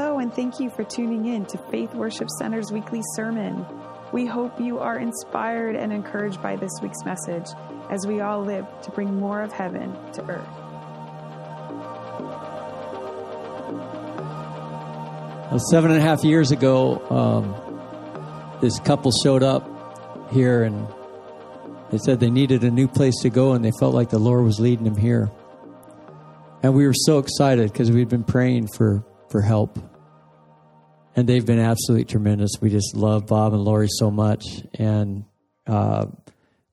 Hello, and thank you for tuning in to Faith Worship Center's weekly sermon. We hope you are inspired and encouraged by this week's message as we all live to bring more of heaven to earth. Well, seven and a half years ago, um, this couple showed up here and they said they needed a new place to go and they felt like the Lord was leading them here. And we were so excited because we'd been praying for, for help. And they've been absolutely tremendous. We just love Bob and Lori so much. And uh,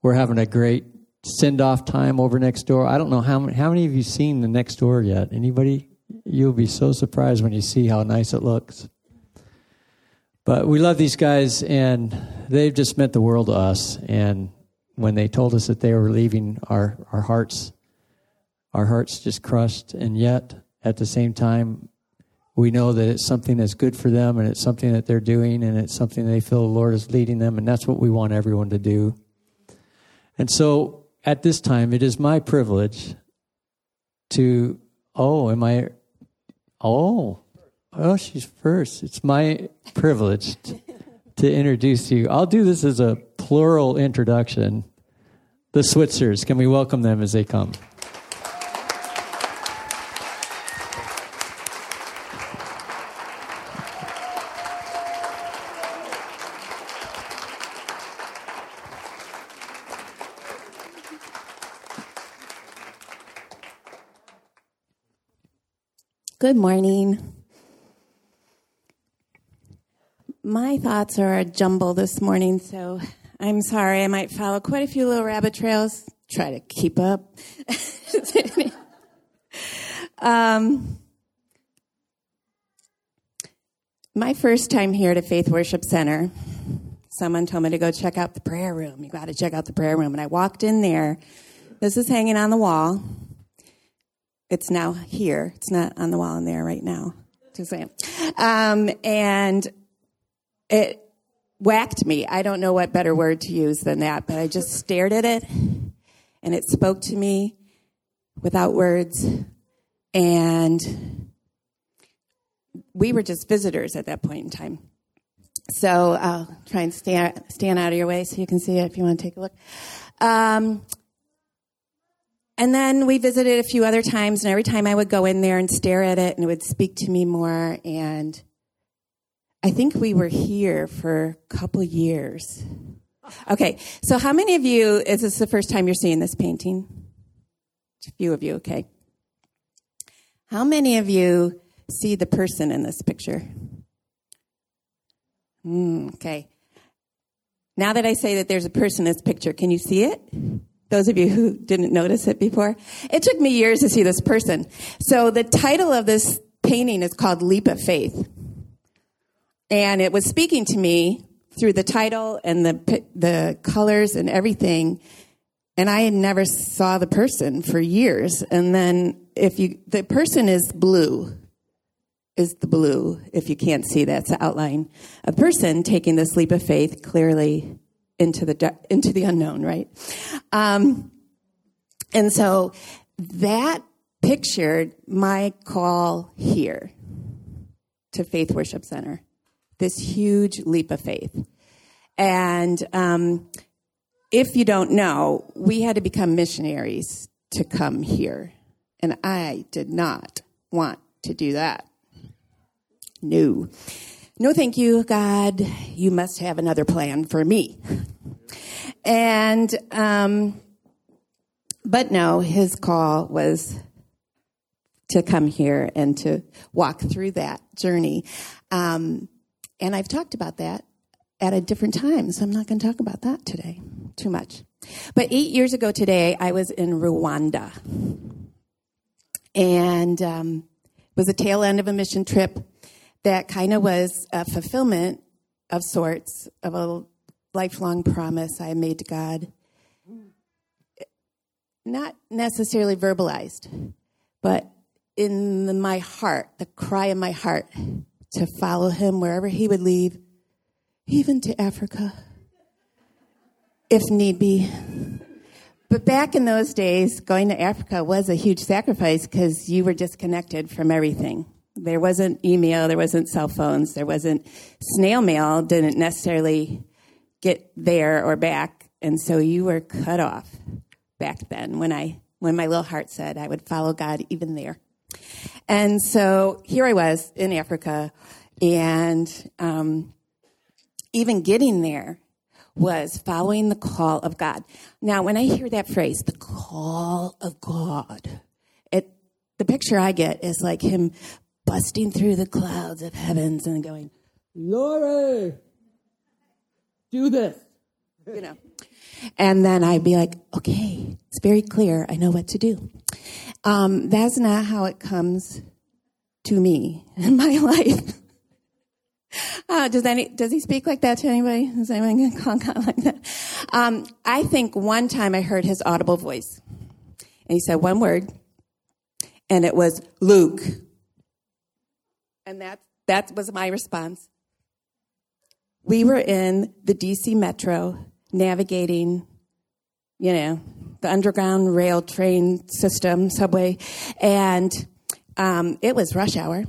we're having a great send off time over next door. I don't know how many, how many of you seen the next door yet? Anybody? You'll be so surprised when you see how nice it looks. But we love these guys, and they've just meant the world to us. And when they told us that they were leaving, our, our hearts our hearts just crushed. And yet, at the same time, we know that it's something that's good for them and it's something that they're doing and it's something they feel the Lord is leading them. And that's what we want everyone to do. And so at this time, it is my privilege to, oh, am I, oh, oh, she's first. It's my privilege to, to introduce you. I'll do this as a plural introduction. The Switzers, can we welcome them as they come? Good morning. My thoughts are a jumble this morning, so I'm sorry. I might follow quite a few little rabbit trails. Try to keep up. um, my first time here at a Faith Worship Center, someone told me to go check out the prayer room. You got to check out the prayer room. And I walked in there. This is hanging on the wall. It's now here. It's not on the wall in there right now. Just saying. Um, and it whacked me. I don't know what better word to use than that, but I just stared at it and it spoke to me without words. And we were just visitors at that point in time. So I'll try and stand, stand out of your way so you can see it if you want to take a look. Um, and then we visited a few other times, and every time I would go in there and stare at it, and it would speak to me more. And I think we were here for a couple years. Okay, so how many of you, is this the first time you're seeing this painting? A few of you, okay. How many of you see the person in this picture? Mm, okay. Now that I say that there's a person in this picture, can you see it? Those of you who didn't notice it before. It took me years to see this person. So the title of this painting is called Leap of Faith. And it was speaking to me through the title and the, the colors and everything. And I had never saw the person for years. And then if you, the person is blue, is the blue. If you can't see, that's the outline. A person taking this leap of faith clearly into the into the unknown, right? Um, and so that pictured my call here to Faith Worship Center, this huge leap of faith. And um, if you don't know, we had to become missionaries to come here, and I did not want to do that. No. No, thank you, God. You must have another plan for me. And, um, but no, his call was to come here and to walk through that journey. Um, and I've talked about that at a different time, so I'm not going to talk about that today too much. But eight years ago today, I was in Rwanda. And um, it was a tail end of a mission trip that kind of was a fulfillment of sorts of a lifelong promise I made to God. Not necessarily verbalized, but in the, my heart, the cry in my heart to follow him wherever he would leave, even to Africa, if need be. But back in those days, going to Africa was a huge sacrifice because you were disconnected from everything There wasn't email, there wasn't cell phones, there wasn't snail mail, didn't necessarily get there or back. And so you were cut off back then when I when my little heart said I would follow God even there. And so here I was in Africa, and um, even getting there was following the call of God. Now, when I hear that phrase, the call of God, it the picture I get is like him busting through the clouds of heavens and going, Lori, do this. You know. And then I'd be like, okay, it's very clear. I know what to do. Um, that's not how it comes to me in my life. Uh, does any does he speak like that to anybody? Is anyone going to call God like that? Um, I think one time I heard his audible voice, and he said one word, and it was Luke, and that that was my response. We were in the DC Metro navigating, you know, the underground rail train system, subway, and um, it was rush hour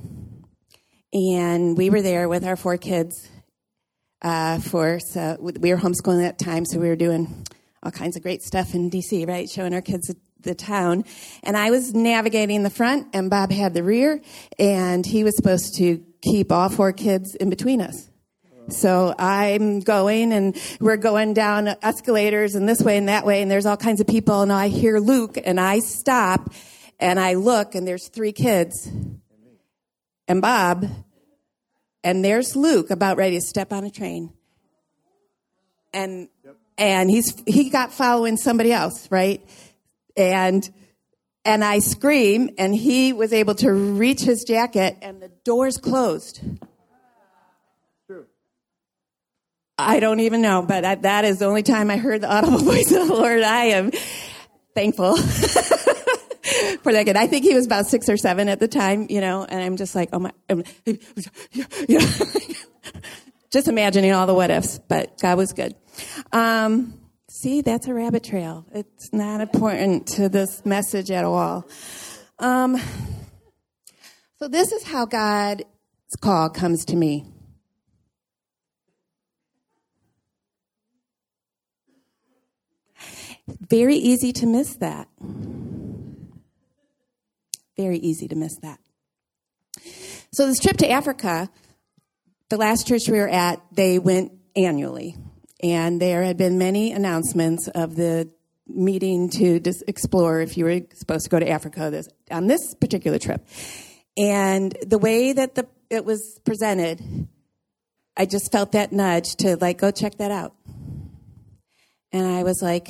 and we were there with our four kids. Uh, for so we were homeschooling at that time, so we were doing all kinds of great stuff in DC, right? Showing our kids the town. And I was navigating the front, and Bob had the rear, and he was supposed to keep all four kids in between us. So I'm going and we're going down escalators and this way and that way and there's all kinds of people and I hear Luke and I stop and I look and there's three kids and Bob, and there's Luke about ready to step on a train. And and he's he got following somebody else, right? And and I scream, and he was able to reach his jacket, and the doors closed. True. I don't even know, but I, that is the only time I heard the audible voice of the Lord. I am thankful. for that kid. I think he was about six or seven at the time, you know, and I'm just like, oh my, you know, just imagining all the what ifs, but God was good. Um, see, that's a rabbit trail. It's not important to this message at all. Um, so this is how God's call comes to me. Very easy to miss that. Very easy to miss that. So, this trip to Africa, the last church we were at, they went annually. And there had been many announcements of the meeting to explore if you were supposed to go to Africa this, on this particular trip. And the way that the, it was presented, I just felt that nudge to like, go check that out. And I was like,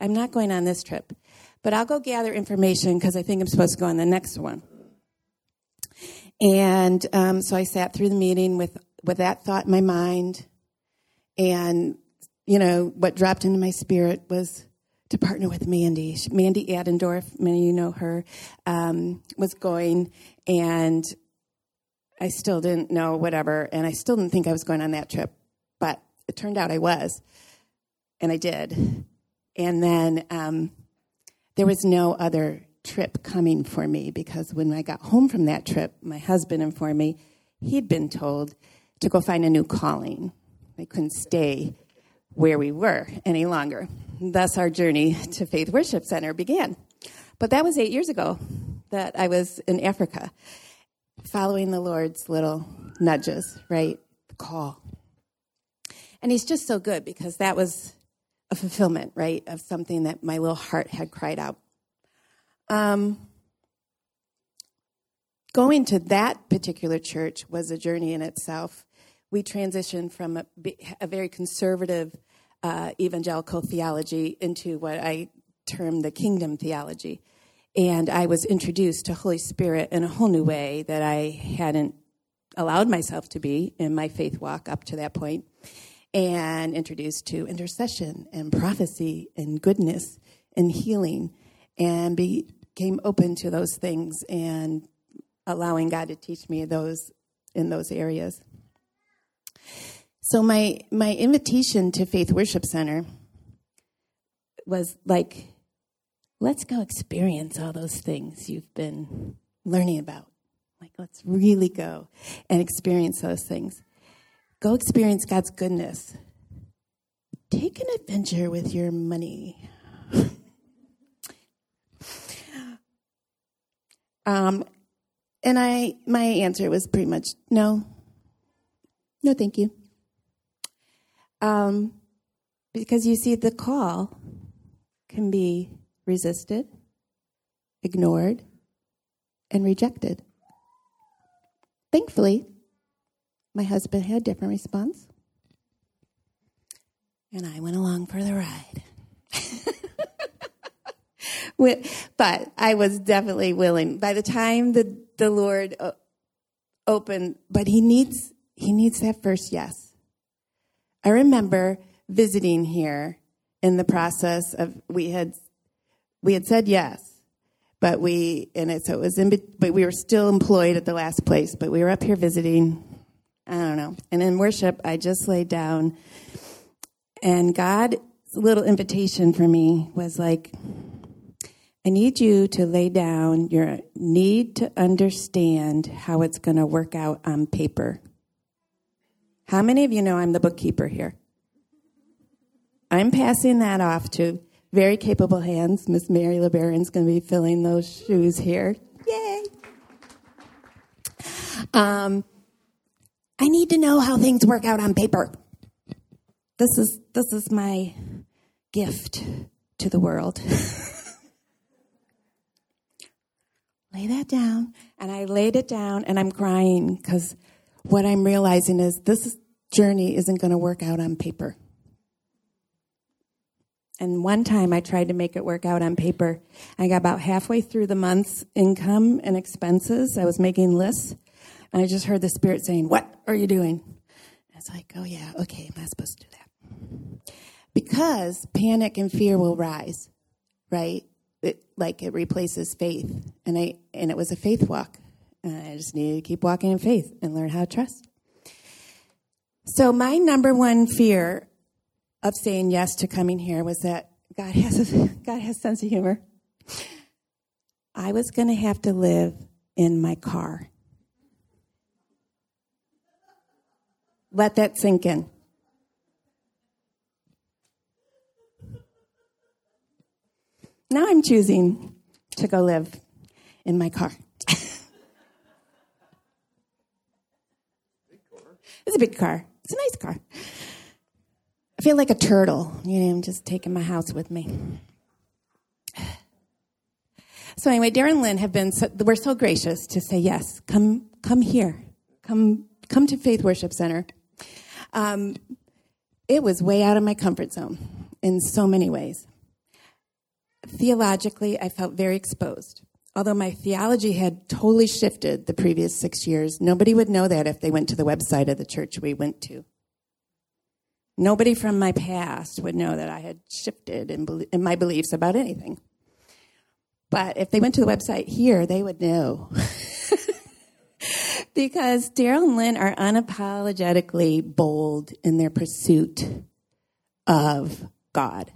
I'm not going on this trip. But I'll go gather information because I think I'm supposed to go on the next one. And um, so I sat through the meeting with, with that thought in my mind. And, you know, what dropped into my spirit was to partner with Mandy. Mandy Adendorf, many of you know her, um, was going. And I still didn't know whatever. And I still didn't think I was going on that trip. But it turned out I was. And I did. And then um, there was no other trip coming for me because when I got home from that trip, my husband informed me he'd been told to go find a new calling. They couldn't stay where we were any longer. Thus, our journey to Faith Worship Center began. But that was eight years ago that I was in Africa, following the Lord's little nudges, right? The call. And He's just so good because that was a fulfillment, right, of something that my little heart had cried out. Um, going to that particular church was a journey in itself. We transitioned from a, a very conservative uh, evangelical theology into what I term the kingdom theology. And I was introduced to Holy Spirit in a whole new way that I hadn't allowed myself to be in my faith walk up to that point and introduced to intercession and prophecy and goodness and healing and became open to those things and allowing God to teach me those in those areas. So my my invitation to Faith Worship Center was like let's go experience all those things you've been learning about. Like, let's really go and experience those things. Go experience God's goodness. Take an adventure with your money. um, and I, my answer was pretty much no, no, thank you. Um, because you see, the call can be resisted, ignored, and rejected. Thankfully, my husband had a different response, and I went along for the ride. but I was definitely willing. By the time the, the Lord opened, but he needs he needs that first yes. I remember visiting here in the process of we had we had said yes, but we and it, so it was in but we were still employed at the last place, but we were up here visiting. I don't know. And in worship, I just laid down, and God's little invitation for me was like, I need you to lay down your need to understand how it's going to work out on paper. How many of you know I'm the bookkeeper here? I'm passing that off to very capable hands. Miss Mary LeBaron's going to be filling those shoes here. Yay! Um, I need to know how things work out on paper. This is this is my gift to the world. Lay that down, and I laid it down, and I'm crying because what I'm realizing is this journey isn't going to work out on paper. And one time I tried to make it work out on paper. I got about halfway through the month's income and expenses. I was making lists. And I just heard the Spirit saying, What are you doing? And it's like, Oh, yeah, okay, I'm not supposed to do that. Because panic and fear will rise, right? It, like it replaces faith. And, I, and it was a faith walk. And I just needed to keep walking in faith and learn how to trust. So, my number one fear of saying yes to coming here was that God has a, God has sense of humor. I was going to have to live in my car. Let that sink in. Now I'm choosing to go live in my car. it's a big car. It's a nice car. I feel like a turtle. You know, I'm just taking my house with me. So anyway, Darren and Lynn have been so, we're so gracious to say yes. Come, come here. Come, come to Faith Worship Center. Um, it was way out of my comfort zone in so many ways. Theologically, I felt very exposed. Although my theology had totally shifted the previous six years, nobody would know that if they went to the website of the church we went to. Nobody from my past would know that I had shifted in, in my beliefs about anything. But if they went to the website here, they would know. because Daryl and Lynn are unapologetically bold in their pursuit of God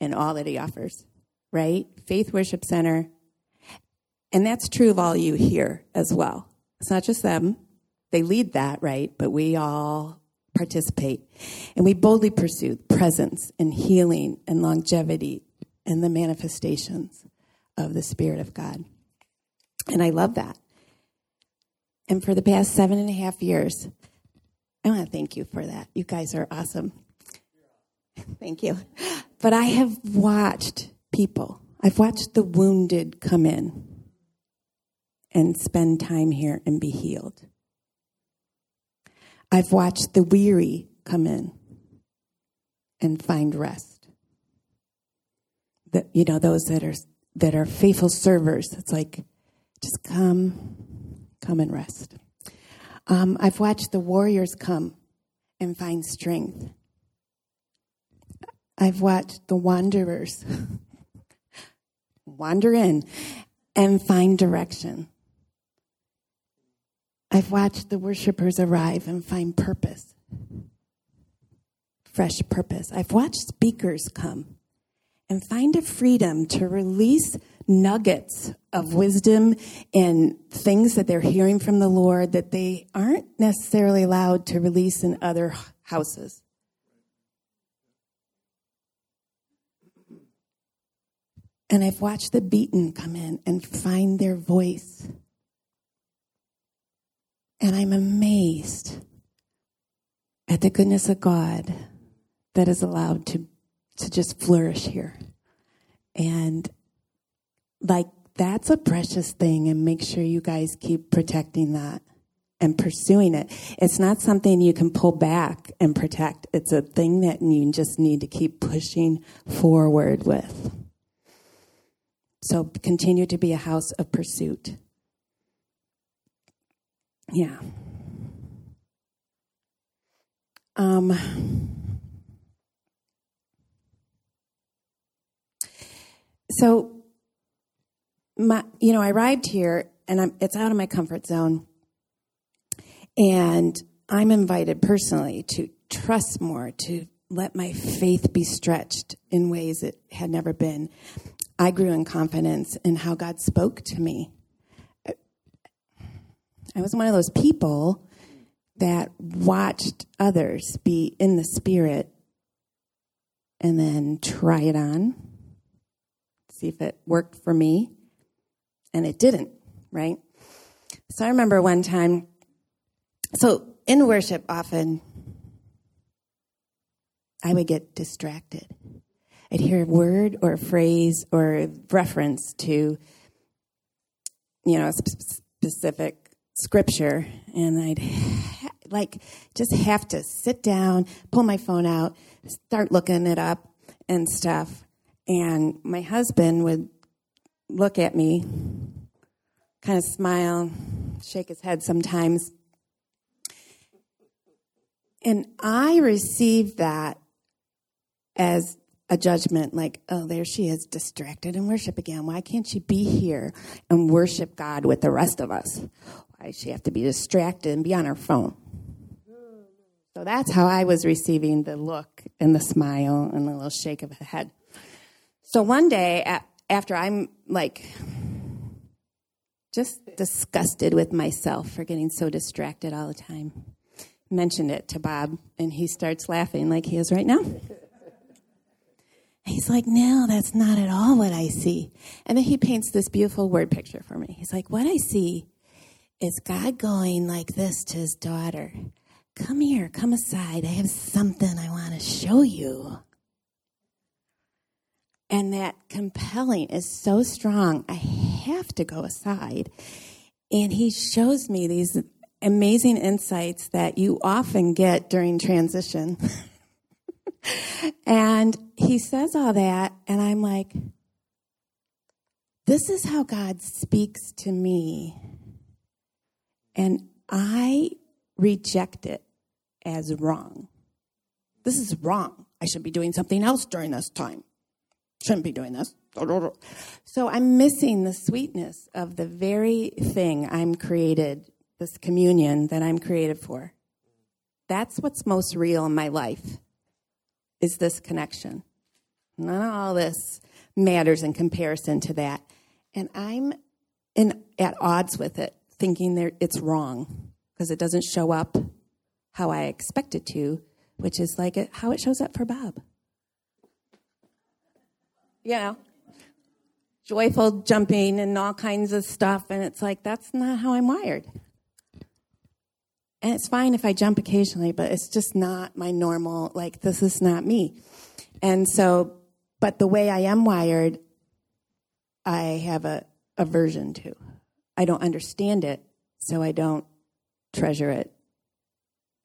and all that He offers, right? Faith Worship Center. And that's true of all you here as well. It's not just them. They lead that, right? But we all participate. And we boldly pursue presence and healing and longevity and the manifestations of the Spirit of God. And I love that. And for the past seven and a half years, I want to thank you for that. You guys are awesome. Thank you. But I have watched people, I've watched the wounded come in and spend time here and be healed. I've watched the weary come in and find rest. That you know, those that are that are faithful servers. It's like, just come, come and rest. Um, I've watched the warriors come and find strength. I've watched the wanderers wander in and find direction. I've watched the worshipers arrive and find purpose, fresh purpose. I've watched speakers come and find a freedom to release nuggets of wisdom and things that they're hearing from the Lord that they aren't necessarily allowed to release in other houses. And I've watched the beaten come in and find their voice. And I'm amazed at the goodness of God that is allowed to, to just flourish here. And like, that's a precious thing, and make sure you guys keep protecting that and pursuing it. It's not something you can pull back and protect, it's a thing that you just need to keep pushing forward with. So continue to be a house of pursuit. Yeah. Um, so, my, you know, I arrived here and I'm, it's out of my comfort zone. And I'm invited personally to trust more, to let my faith be stretched in ways it had never been. I grew in confidence in how God spoke to me. I was one of those people that watched others be in the spirit and then try it on, see if it worked for me. And it didn't, right? So I remember one time, so in worship, often I would get distracted. I'd hear a word or a phrase or a reference to, you know, a specific scripture, and I'd like just have to sit down, pull my phone out, start looking it up and stuff. And my husband would look at me, kind of smile, shake his head sometimes. And I received that as a judgment like, oh, there she is, distracted in worship again. Why can't she be here and worship God with the rest of us? Does she have to be distracted and be on her phone? So that's how I was receiving the look and the smile and the little shake of the head. So one day, after I'm like just disgusted with myself for getting so distracted all the time, mentioned it to Bob, and he starts laughing like he is right now. He's like, no, that's not at all what I see. And then he paints this beautiful word picture for me. He's like, what I see is God going like this to his daughter Come here, come aside. I have something I want to show you. And that compelling is so strong. I have to go aside. And he shows me these amazing insights that you often get during transition. and he says all that, and I'm like, this is how God speaks to me. And I reject it as wrong. This is wrong. I should be doing something else during this time. Shouldn't be doing this. So I'm missing the sweetness of the very thing I'm created, this communion that I'm created for. That's what's most real in my life is this connection. None of all this matters in comparison to that. And I'm in, at odds with it, thinking there, it's wrong because it doesn't show up how I expect it to, which is like it, how it shows up for Bob. You know, joyful jumping and all kinds of stuff. And it's like, that's not how I'm wired. And it's fine if I jump occasionally, but it's just not my normal, like, this is not me. And so, but the way I am wired, I have a aversion to. I don't understand it, so I don't treasure it.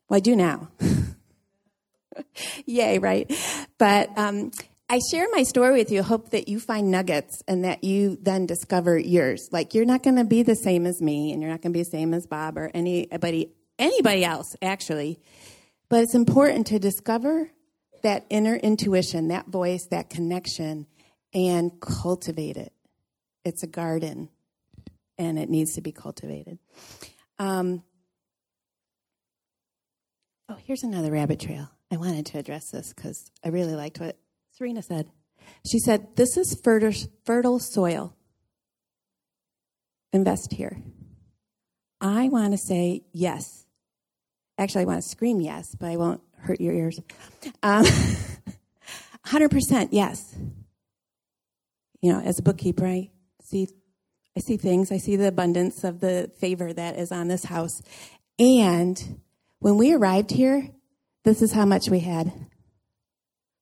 Well, I do now. Yay, right? But um, I share my story with you, hope that you find nuggets and that you then discover yours. Like you're not going to be the same as me, and you're not going to be the same as Bob or anybody anybody else, actually. But it's important to discover that inner intuition, that voice, that connection, and cultivate it. It's a garden, and it needs to be cultivated. Um, oh, here's another rabbit trail. I wanted to address this because I really liked what Serena said. She said, This is fertile, soil. invest here? I want to say yes. Actually, I want to scream yes, but I won't hurt your ears. Um, 100% yes. You know, as a bookkeeper, I see, I see things. I see the abundance of the favor that is on this house. And when we arrived here, this is how much we had.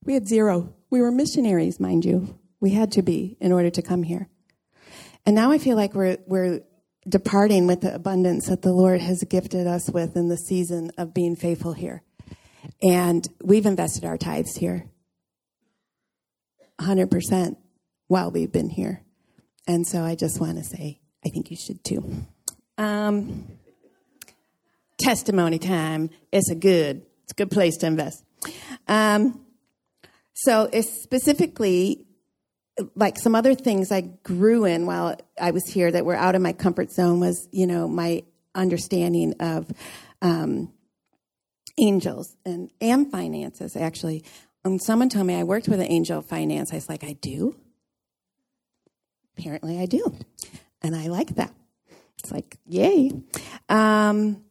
We had zero. We were missionaries, mind you. We had to be in order to come here. And now I feel like we're, we're departing with the abundance that the Lord has gifted us with in the season of being faithful here. And we've invested our tithes here 100% while we've been here. And so I just want to say, I think you should too. Um, testimony time. It's a good, it's a good place to invest. Um, so it's specifically like some other things I grew in while I was here that were out of my comfort zone was, you know, my understanding of um, angels and and finances. Actually, When someone told me I worked with an angel finance. I was like, I do. Apparently, I do, and I like that. It's like, yay. Um,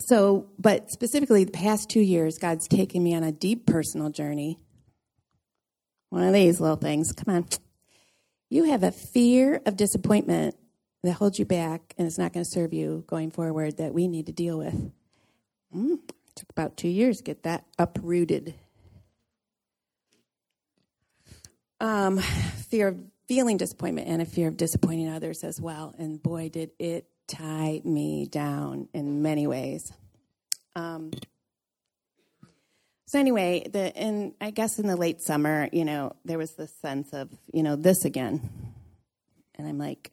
so, but specifically, the past two years, God's taken me on a deep personal journey one of these little things. Come on. You have a fear of disappointment that holds you back and it's not going to serve you going forward that we need to deal with. Mm, took about two years to get that uprooted. Um, fear of feeling disappointment and a fear of disappointing others as well. And boy, did it tie me down in many ways. Um, so anyway, the in I guess in the late summer, you know, there was this sense of, you know, this again. And I'm like,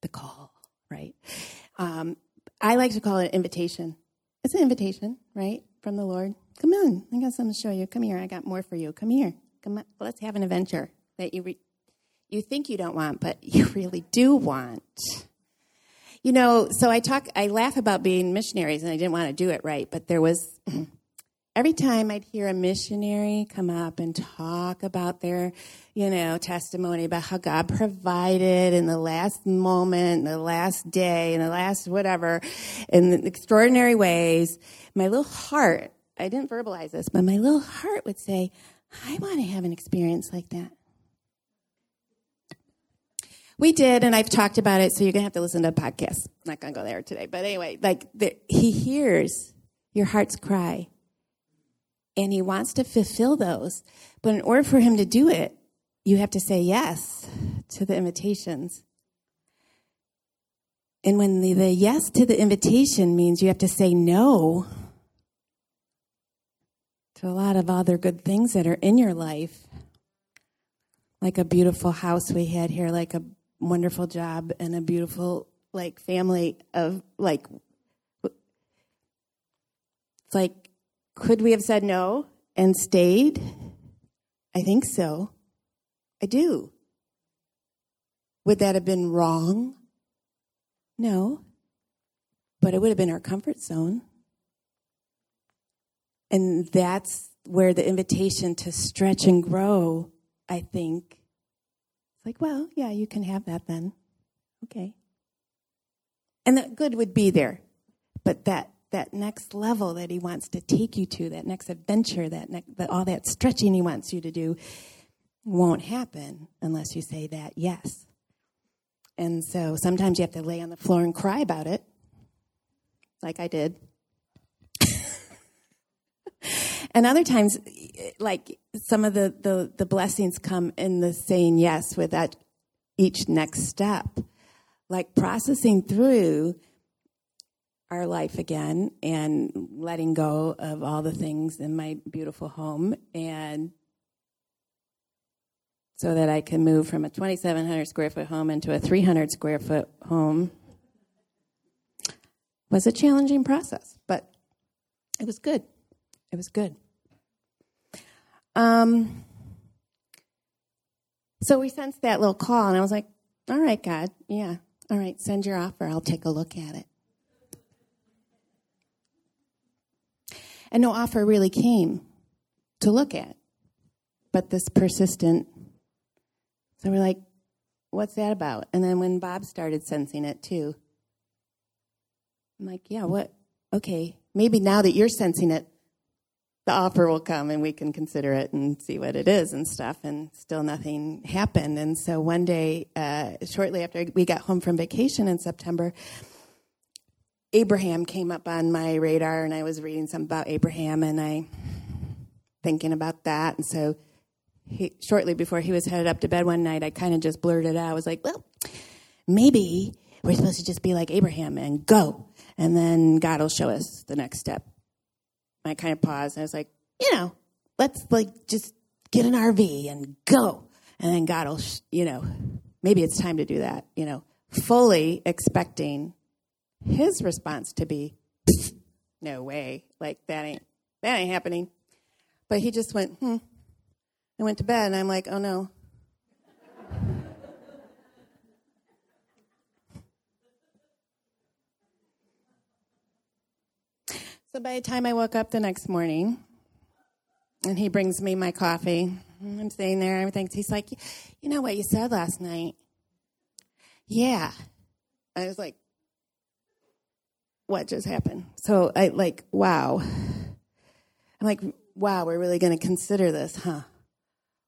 the call, right? Um, I like to call it invitation. It's an invitation, right, from the Lord. Come on, I got something to show you. Come here, I got more for you. Come here, come on. Let's have an adventure that you re- you think you don't want, but you really do want. You know, so I talk, I laugh about being missionaries, and I didn't want to do it right, but there was every time I'd hear a missionary come up and talk about their, you know, testimony about how God provided in the last moment, the last day, in the last whatever, in extraordinary ways, my little heart, I didn't verbalize this, but my little heart would say, I want to have an experience like that. We did, and I've talked about it, so you're going to have to listen to a podcast. I'm not going to go there today. But anyway, like, the, he hears your heart's cry and he wants to fulfill those. But in order for him to do it, you have to say yes to the invitations. And when the, the yes to the invitation means you have to say no to a lot of other good things that are in your life, like a beautiful house we had here, like a wonderful job and a beautiful like family of like it's like could we have said no and stayed? I think so. I do. Would that have been wrong? No. But it would have been our comfort zone. And that's where the invitation to stretch and grow, I think, like, well, yeah, you can have that then. Okay. And the good would be there. But that that next level that he wants to take you to, that next adventure, that, ne- that all that stretching he wants you to do won't happen unless you say that yes. And so sometimes you have to lay on the floor and cry about it, like I did. and other times, like some of the, the, the blessings come in the saying yes with that each next step, like processing through our life again and letting go of all the things in my beautiful home and so that I can move from a 2700 square foot home into a 300 square foot home was a challenging process, but it was good. It was good. Um, so we sensed that little call, and I was like, all right, God, yeah, all right, send your offer. I'll take a look at it. And no offer really came to look at, but this persistent. So we're like, what's that about? And then when Bob started sensing it too, I'm like, yeah, what? Okay, maybe now that you're sensing it, the offer will come and we can consider it and see what it is and stuff. And still nothing happened. And so one day, uh, shortly after we got home from vacation in September, Abraham came up on my radar, and I was reading something about Abraham, and I thinking about that. And so, he, shortly before he was headed up to bed one night, I kind of just blurted out, I was like, "Well, maybe we're supposed to just be like Abraham and go, and then God will show us the next step." I kind of paused, and I was like, "You know, let's like just get an RV and go, and then God will, sh- you know, maybe it's time to do that." You know, fully expecting his response to be, no way, like that ain't that ain't happening. But he just went, hmm, I went to bed, and I'm like, oh no. So by the time I woke up the next morning, and he brings me my coffee, I'm sitting there, everything. He's like, you know what you said last night? Yeah. I was like, what just happened? So I like, wow. I'm like, wow, we're really going to consider this, huh?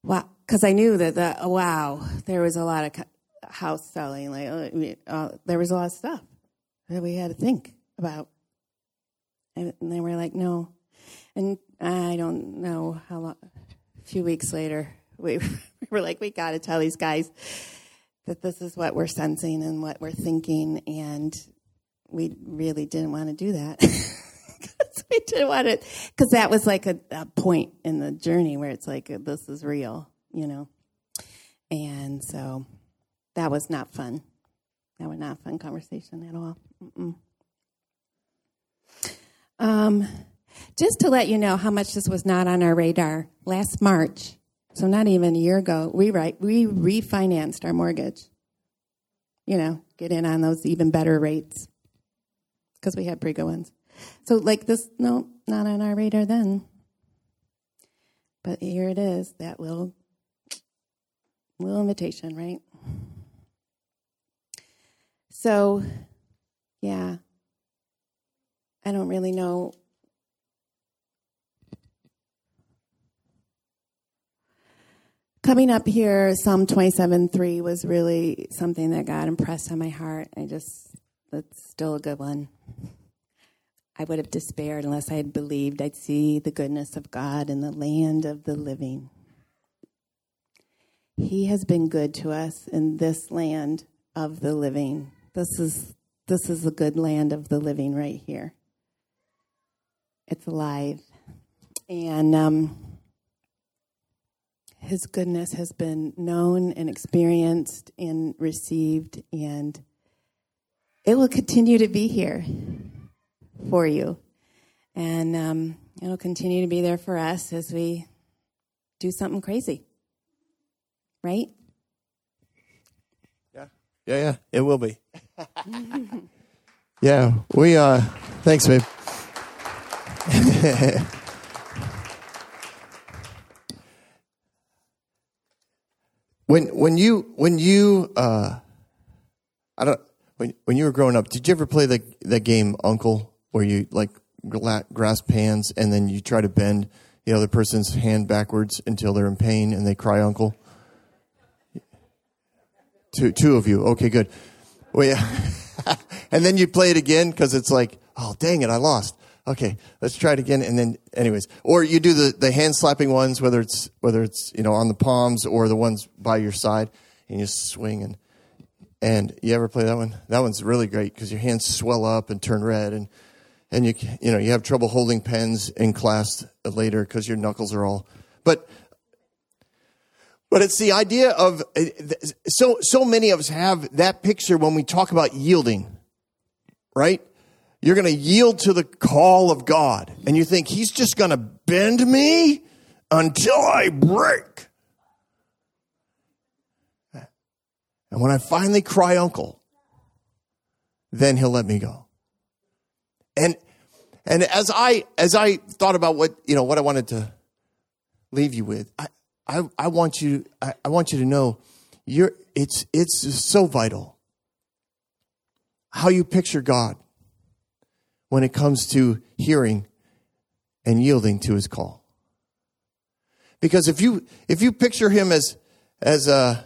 Wow. Because I knew that, the, wow, there was a lot of house selling. Like, uh, there was a lot of stuff that we had to think about. And they were like, no. And I don't know how long, a few weeks later, we, we were like, we got to tell these guys that this is what we're sensing and what we're thinking. And we really didn't want to do that. we didn't want it because that was like a, a, point in the journey where it's like this is real, you know. And so that was not fun. That was not a fun conversation at all. Mm-mm. Um, just to let you know how much this was not on our radar, last March, so not even a year ago, we right we refinanced our mortgage. You know, get in on those even better rates because we had pretty good ones. So, like this, no, not on our radar then. But here it is, that little, little invitation, right? So, yeah, I don't really know. Coming up here, Psalm 27 3 was really something that God impressed on my heart. I just, that's still a good one. I would have despaired unless I had believed I'd see the goodness of God in the land of the living. He has been good to us in this land of the living. This is this is the good land of the living right here. It's alive, and um, His goodness has been known and experienced and received, and it will continue to be here for you. And um, it'll continue to be there for us as we do something crazy. Right? Yeah. Yeah, yeah. It will be. yeah. We uh thanks, babe. when when you when you uh I don't when when you were growing up, did you ever play the the game Uncle where you like grasp hands and then you try to bend the other person's hand backwards until they're in pain and they cry uncle? Two, two of you. Okay, good. Well, yeah. and then you play it again because it's like, oh, dang it, I lost. Okay, let's try it again. And then, anyways, or you do the, the hand slapping ones, whether it's, whether it's, you know, on the palms or the ones by your side and you swing and, and you ever play that one? That one's really great because your hands swell up and turn red and, and you you know you have trouble holding pens in class later because your knuckles are all but but it's the idea of eh, so so many of us have that picture when we talk about yielding right you're going to yield to the call of god. And you think he's just going to bend me until i break. And when i finally cry uncle then he'll let me go. And and as I as I thought about what you know what I wanted to leave you with, I I, I want you I, I want you to know you're, it's, it's so vital how you picture God when it comes to hearing and yielding to his call. Because if you, if you picture him as, as a,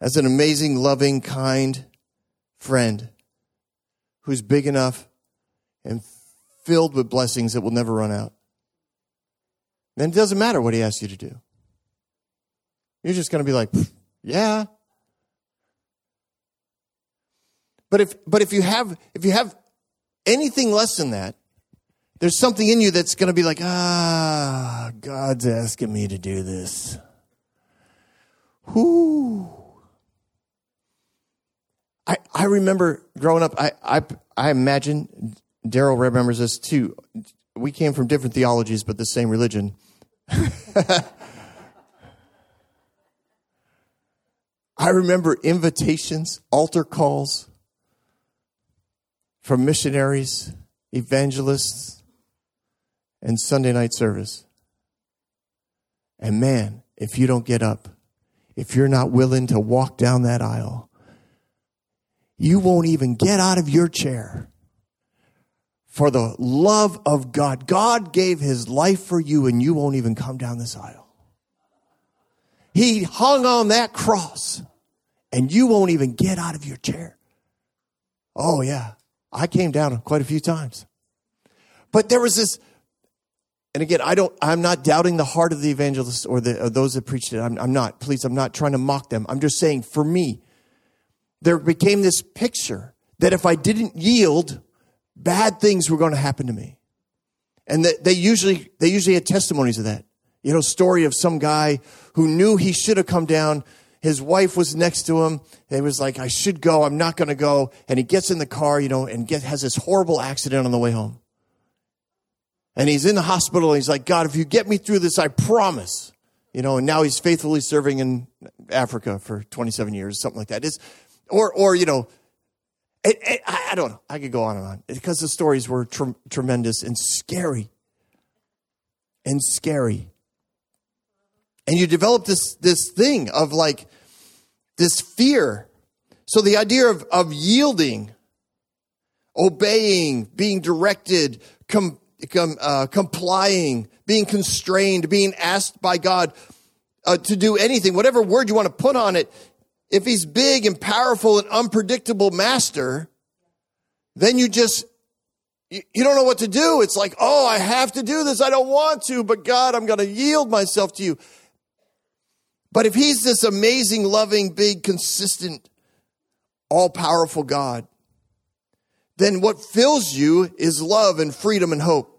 as an amazing, loving, kind friend who's big enough and filled with blessings that will never run out, then it doesn't matter what he asks you to do. You're just going to be like, yeah. But if, but if you have, if you have anything less than that, there's something in you that's going to be like, ah, God's asking me to do this. Whoo. I, I remember growing up, I, I, I imagine Daryl remembers this too. We came from different theologies, but the same religion. I remember invitations, altar calls from missionaries, evangelists, and Sunday night service. And man, if you don't get up, if you're not willing to walk down that aisle, you won't even get out of your chair for the love of God. God gave his life for you and you won't even come down this aisle. He hung on that cross and you won't even get out of your chair. Oh yeah. I came down quite a few times. But there was this, and again, I don't, I'm not doubting the heart of the evangelists or, the, or those that preached it. I'm, I'm not. Please, I'm not trying to mock them. I'm just saying, for me, there became this picture that if I didn't yield, bad things were going to happen to me. And that they usually, they usually had testimonies of that. You know, story of some guy who knew he should have come down. His wife was next to him. He was like, I should go. I'm not going to go. And he gets in the car, you know, and get, has this horrible accident on the way home. And he's in the hospital and he's like, God, if you get me through this, I promise. You know, and now he's faithfully serving in Africa for 27 years, something like that. It's, or, or, you know, it, it, I, don't know. I could go on and on because the stories were tr- tremendous and scary and scary. And you develop this, this thing of like this fear. So the idea of, of yielding, obeying, being directed, com, com, uh, complying, being constrained, being asked by God uh, to do anything, whatever word you want to put on it, if he's big and powerful and unpredictable master, then you just, you, don't know what to do. It's like, oh, I have to do this. I don't want to, but God, I'm going to yield myself to you. But if he's this amazing, loving, big, consistent, all powerful God, then what fills you is love and freedom and hope.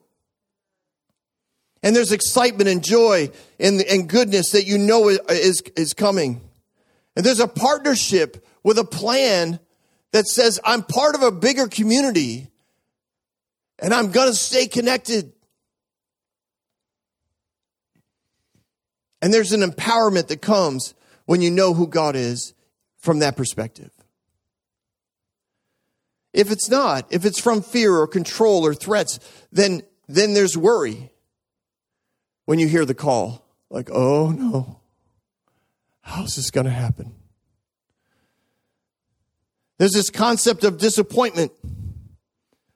And there's excitement and joy and, and goodness that you know is, is coming. And there's a partnership with a plan that says, I'm part of a bigger community and I'm going to stay connected. And there's an empowerment that comes when you know who God is from that perspective. If it's not, if it's from fear or control or threats, then, then there's worry when you hear the call. Like, oh no, How's this going to happen? There's this concept of disappointment,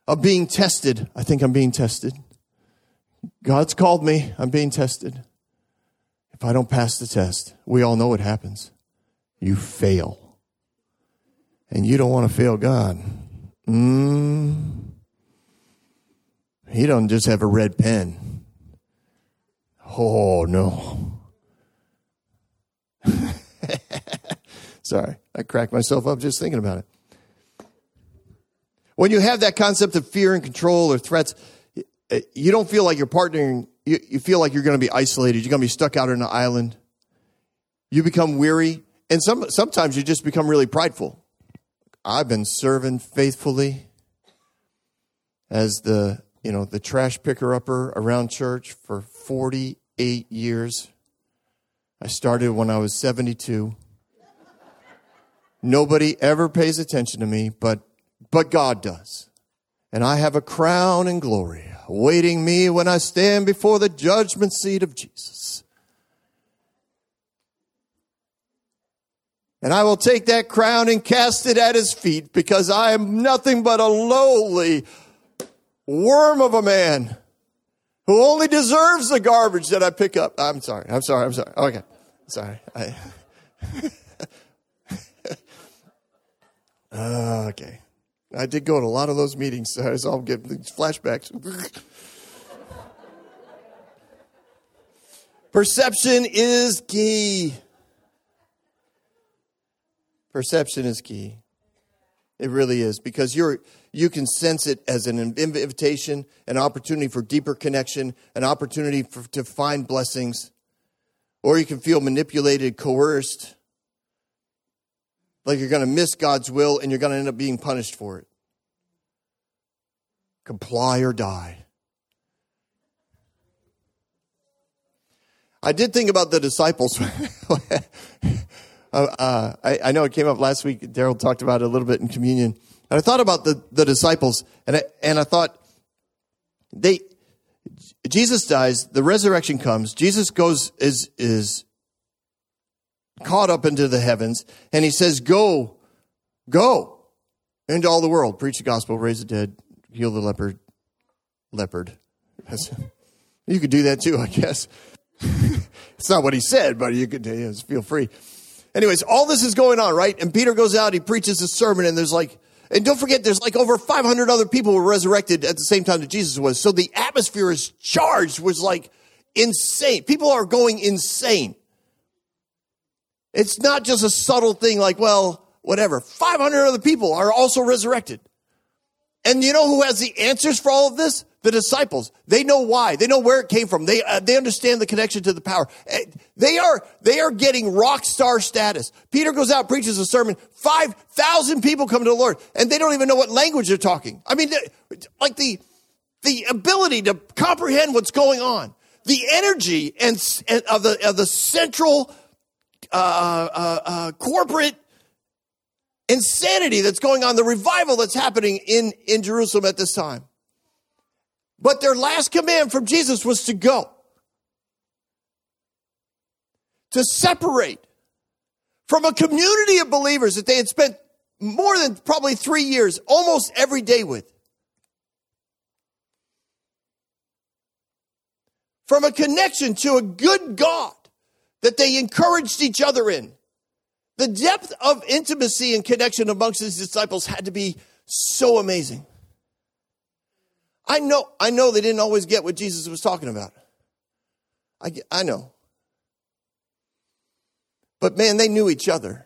of being tested. I think I'm being tested. God's called me. I'm being tested. If I don't pass the test, we all know what happens. You fail. And you don't want to fail God. Mm. He doesn't just have a red pen. Oh, no. Sorry, I cracked myself up just thinking about it. When you have that concept of fear and control or threats, Uh, you don't feel like you're partnering. You, you feel like you're going to be isolated. You're going to be stuck out on an island. You become weary. And some, sometimes you just become really prideful. I've been serving faithfully as the, you know, the trash picker upper around church for 48 years. I started when I was 72. Nobody ever pays attention to me, but, but God does. And I have a crown and glory awaiting me when I stand before the judgment seat of Jesus. And I will take that crown and cast it at his feet because I am nothing but a lowly worm of a man who only deserves the garbage that I pick up. I'm sorry. I'm sorry. I'm sorry. Okay. Sorry. I, okay. I did go to a lot of those meetings, so I was all getting these flashbacks. Perception is key. Perception is key. It really is because you're you can sense it as an invitation, an opportunity for deeper connection, an opportunity for, to find blessings, or you can feel manipulated, coerced, like you're going to miss God's will and you're going to end up being punished for it. Comply or die. I did think about the disciples. Uh, uh, I, I, know it came up last week. Daryl talked about it a little bit in communion. And I thought about the, the disciples, and I, and I thought they Jesus dies, the resurrection comes, Jesus goes is is caught up into the heavens, and he says, Go, go into all the world, preach the gospel, raise the dead, heal the leopard leopard. you could do that too, I guess. it's not what he said, but you could know, feel free. Anyways, all this is going on, right? And Peter goes out, he preaches a sermon, and there's like, and don't forget, there's like over 500 other people were resurrected at the same time that Jesus was. So the atmosphere is charged, was like insane. People are going insane. It's not just a subtle thing like, well, whatever. 500 other people are also resurrected. And you know who has the answers for all of this? the disciples. They know why. They know where it came from. They, uh, they understand the connection to the power. Eh, they are, they are getting rock star status. Peter goes out, preaches a sermon. 5,000 people come to the Lord and they don't even know what language they're talking. I mean, like the, the ability to comprehend what's going on, the energy and, and of the, of the central, uh, uh, uh corporate insanity that's going on, the revival that's happening in, in Jerusalem at this time. But their last command from Jesus was to go, to separate from a community of believers that they had spent more than probably three years, almost every day with. From a connection to a good God that they encouraged each other in. The depth of intimacy and connection amongst his disciples had to be so amazing. I know, I know they didn't always get what Jesus was talking about. I, I know. But man, they knew each other.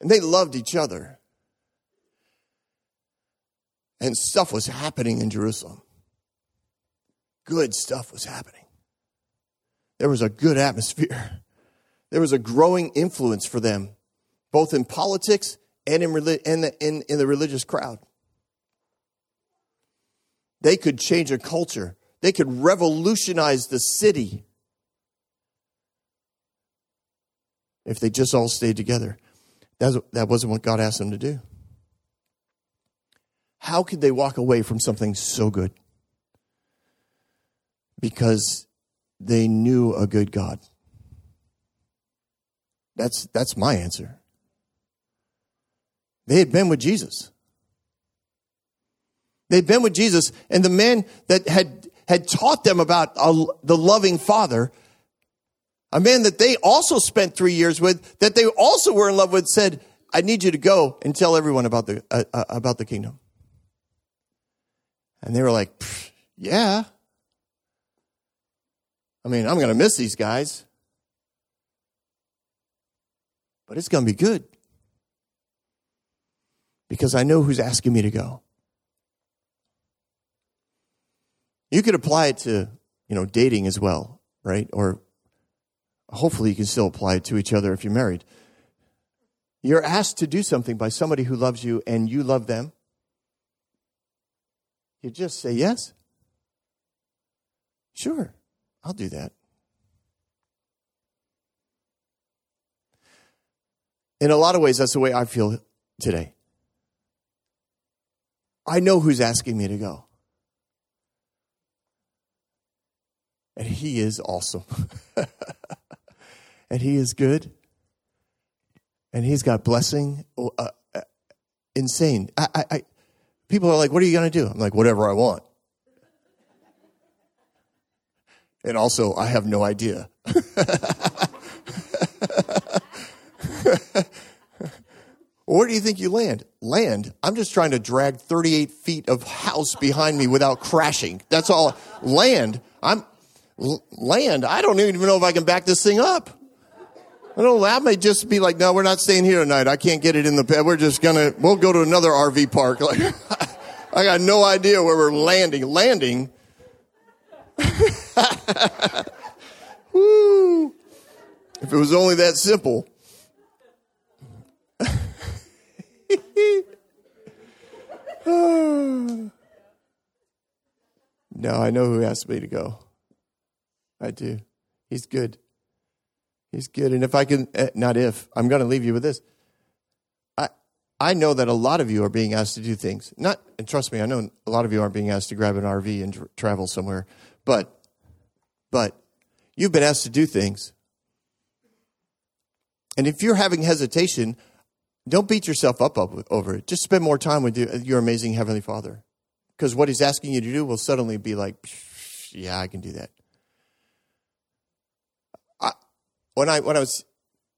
And they loved each other. And stuff was happening in Jerusalem. Good stuff was happening. There was a good atmosphere. There was a growing influence for them, both in politics and in, in, the, in, in the religious crowd. They could change a culture. They could revolutionize the city if they just all stayed together. That wasn't what God asked them to do. How could they walk away from something so good? Because they knew a good God. That's, that's my answer. They had been with Jesus. They'd been with Jesus, and the man that had, had taught them about a, the loving Father, a man that they also spent three years with, that they also were in love with, said, I need you to go and tell everyone about the, uh, uh, about the kingdom. And they were like, yeah. I mean, I'm going to miss these guys, but it's going to be good because I know who's asking me to go. You could apply it to, you know, dating as well, right? Or hopefully you can still apply it to each other if you're married. You're asked to do something by somebody who loves you and you love them. You just say yes. Sure, I'll do that. In a lot of ways, that's the way I feel today. I know who's asking me to go. And He is awesome. and He is good. and he's got blessing. Uh, uh, insane. I, I, I, people are like, "What are you going to do?" I'm like, "Whatever I want." And also, I have no idea. Where do you think you land? Land. I'm just trying to drag 38 feet of house behind me without crashing. That's all. Land. I'm land. I don't even know if I can back this thing up. I don't. That may just be like, no, we're not staying here tonight. I can't get it in the bed. We're just gonna. We'll go to another RV park. Like, I got no idea where we're landing. Landing. Woo! If it was only that simple. no, I know who asked me to go. I do. He's good. He's good. And if I can, eh, not if, I'm going to leave you with this. I, I know that a lot of you are being asked to do things. Not, and trust me, I know a lot of you aren't being asked to grab an RV and tr- travel somewhere. But, but you've been asked to do things. And if you're having hesitation, don't beat yourself up over it. Just spend more time with your amazing Heavenly Father. Because what He's asking you to do will suddenly be like, yeah, I can do that. When I when I was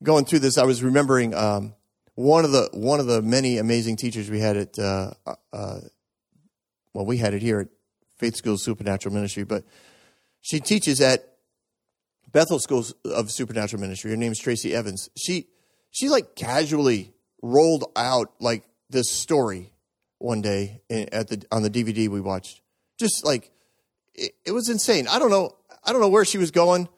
going through this, I was remembering um, one of the one of the many amazing teachers we had at uh, uh, well, we had it here at Faith School Supernatural Ministry, but she teaches at Bethel School of Supernatural Ministry. Her name is Tracy Evans. She she like casually rolled out like this story one day at the on the DVD we watched. Just like it, it was insane. I don't know. I don't know where she was going,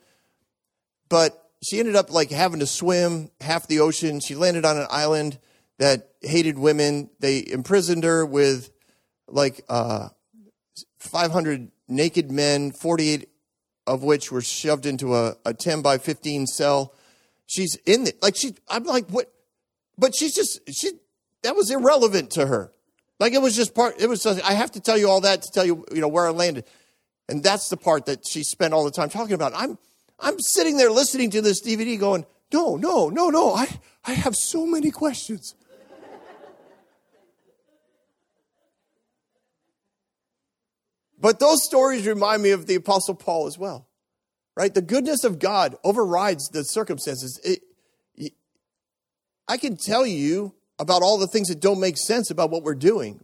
but she ended up like having to swim half the ocean. She landed on an island that hated women. They imprisoned her with like uh, 500 naked men, 48 of which were shoved into a, a 10 by 15 cell. She's in it. Like she, I'm like, what? But she's just she that was irrelevant to her. Like it was just part. It was. I have to tell you all that to tell you you know where I landed, and that's the part that she spent all the time talking about. I'm I'm sitting there listening to this DVD, going, no, no, no, no. I I have so many questions. But those stories remind me of the Apostle Paul as well, right? The goodness of God overrides the circumstances. It, I can tell you about all the things that don't make sense about what we're doing,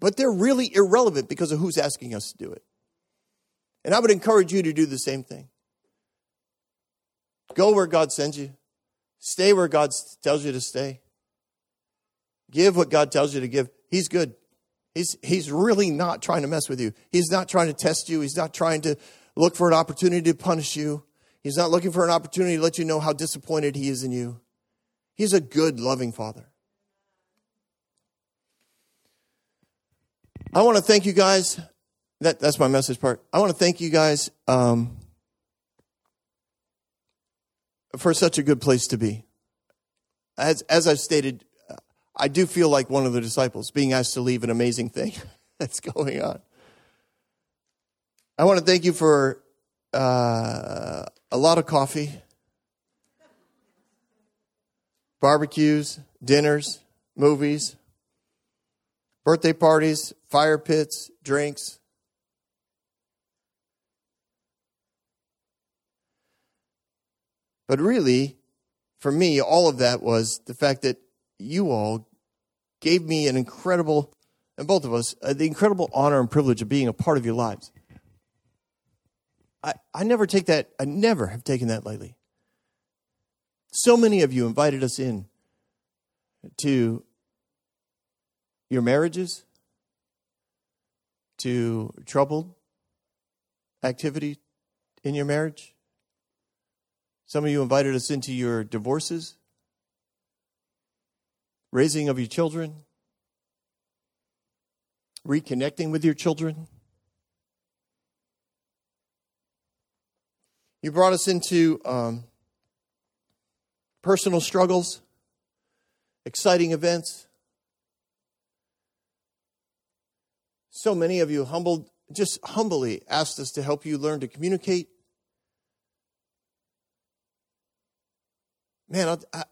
but they're really irrelevant because of who's asking us to do it. And I would encourage you to do the same thing. Go where God sends you, stay where God tells you to stay, give what God tells you to give. He's good. He's, he's really not trying to mess with you. He's not trying to test you. He's not trying to look for an opportunity to punish you. He's not looking for an opportunity to let you know how disappointed he is in you. He's a good, loving father. I want to thank you guys. That, that's my message part. I want to thank you guys um, for such a good place to be. As, as I've stated, I do feel like one of the disciples being asked to leave an amazing thing that's going on. I want to thank you for uh, a lot of coffee barbecues, dinners, movies, birthday parties, fire pits, drinks. But really, for me, all of that was the fact that you all gave me an incredible, and both of us, uh, the incredible honor and privilege of being a part of your lives. I, I never take that, I never have taken that lightly. So many of you invited us in to your marriages, to troubled activity in your marriage. Some of you invited us into your divorces, raising of your children, reconnecting with your children. You brought us into um, personal struggles, exciting events. So many of you humbled, just humbly asked us to help you learn to communicate. Man, I,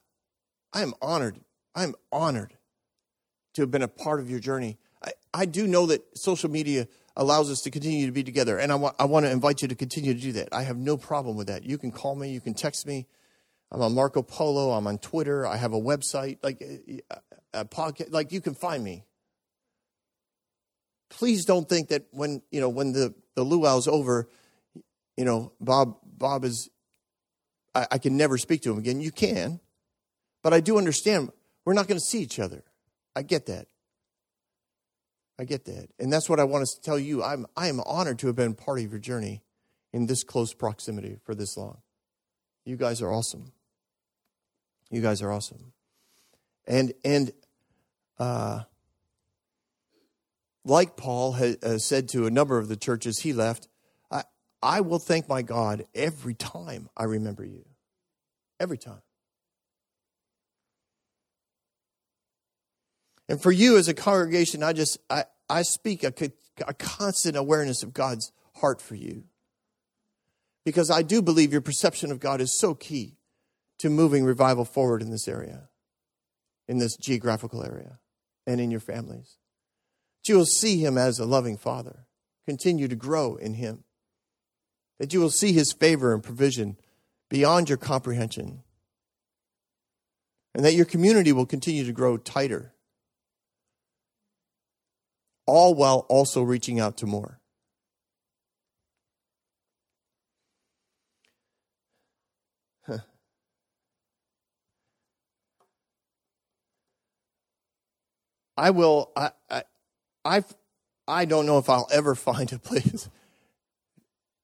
I am honored. I'm honored to have been a part of your journey. I, I do know that social media allows us to continue to be together, and I, wa- I want to invite you to continue to do that. I have no problem with that. You can call me, you can text me. I'm on Marco Polo. I'm on Twitter. I have a website, like eh, eh, a, a podcast. Like you can find me. Please don't think that when you know when the the luau's over, you know Bob Bob is. I, I can never speak to him again. You can, but I do understand we're not going to see each other. I get that. I get that, and that's what I want us to tell you. I'm I am honored to have been part of your journey in this close proximity for this long. You guys are awesome. You guys are awesome. And and uh, like Paul has, has said to a number of the churches he left, I I will thank my God every time I remember you. Every time. And for you as a congregation, I just I, I speak a, a constant awareness of God's heart for you. Because I do believe your perception of God is so key to moving revival forward in this area, in this geographical area, and in your families. That you will see him as a loving father, continue to grow in him. That you will see his favor and provision beyond your comprehension. And that your community will continue to grow tighter, all while also reaching out to more. I will. I, I, I, I don't know if I'll ever find a place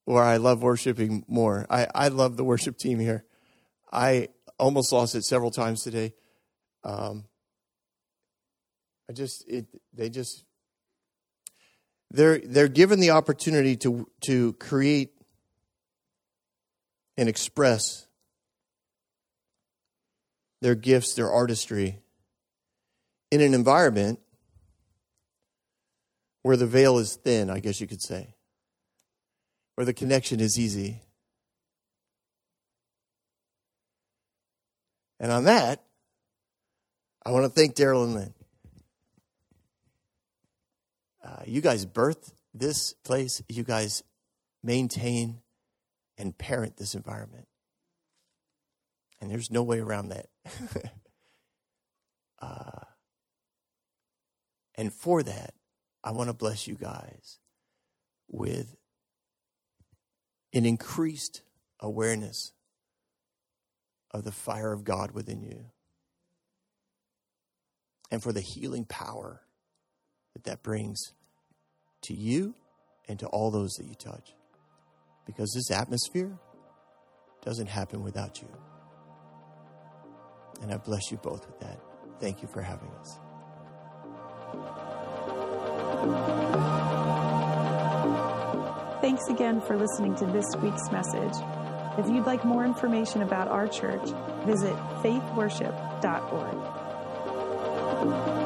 where I love worshiping more. I, I love the worship team here. I almost lost it several times today. Um, I just it they just they're they're given the opportunity to to create and express their gifts, their artistry in an environment where the veil is thin, I guess you could say, where the connection is easy. And on that, I want to thank Daryl and Lynn. Uh, you guys birth this place, you guys maintain and parent this environment. And there's no way around that. uh, and for that, I want to bless you guys with an increased awareness of the fire of God within you and for the healing power that that brings to you and to all those that you touch. Because this atmosphere doesn't happen without you. And I bless you both with that. Thank you for having us. Thanks again for listening to this week's message. If you'd like more information about our church, visit faithworship.org.